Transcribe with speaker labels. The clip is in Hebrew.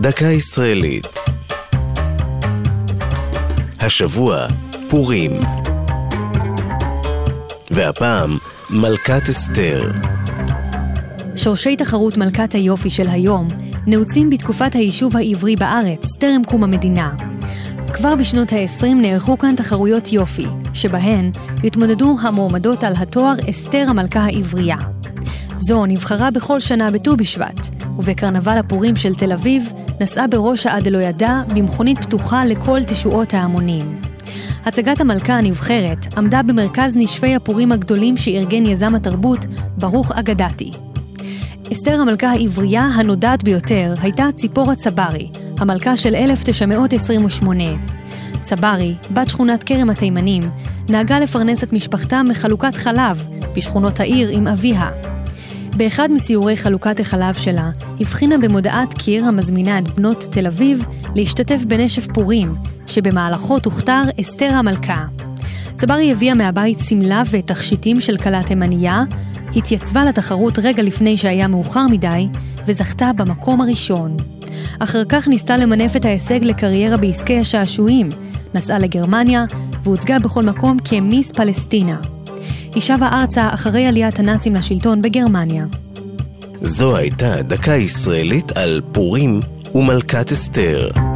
Speaker 1: דקה ישראלית. השבוע, פורים. והפעם, מלכת אסתר.
Speaker 2: שורשי תחרות מלכת היופי של היום נעוצים בתקופת היישוב העברי בארץ, טרם קום המדינה. כבר בשנות ה-20 נערכו כאן תחרויות יופי, שבהן יתמודדו המועמדות על התואר אסתר המלכה העברייה. זו נבחרה בכל שנה בט"ו בשבט, ובקרנבל הפורים של תל אביב נסעה בראש העד לא ידע במכונית פתוחה לכל תשועות ההמונים. הצגת המלכה הנבחרת עמדה במרכז נשפי הפורים הגדולים שארגן יזם התרבות ברוך אגדתי. אסתר המלכה העברייה הנודעת ביותר הייתה ציפורה צברי, המלכה של 1928. צברי, בת שכונת כרם התימנים, נהגה לפרנס את משפחתה מחלוקת חלב בשכונות העיר עם אביה. באחד מסיורי חלוקת החלב שלה, הבחינה במודעת קיר המזמינה את בנות תל אביב להשתתף בנשף פורים, שבמהלכו תוכתר אסתר המלכה. צברי הביאה מהבית שמלה ותכשיטים של כלה תימניה, התייצבה לתחרות רגע לפני שהיה מאוחר מדי, וזכתה במקום הראשון. אחר כך ניסתה למנף את ההישג לקריירה בעסקי השעשועים, נסעה לגרמניה, והוצגה בכל מקום כמיס פלסטינה. היא שבה ארצה אחרי עליית הנאצים לשלטון בגרמניה.
Speaker 1: זו הייתה דקה ישראלית על פורים ומלכת אסתר.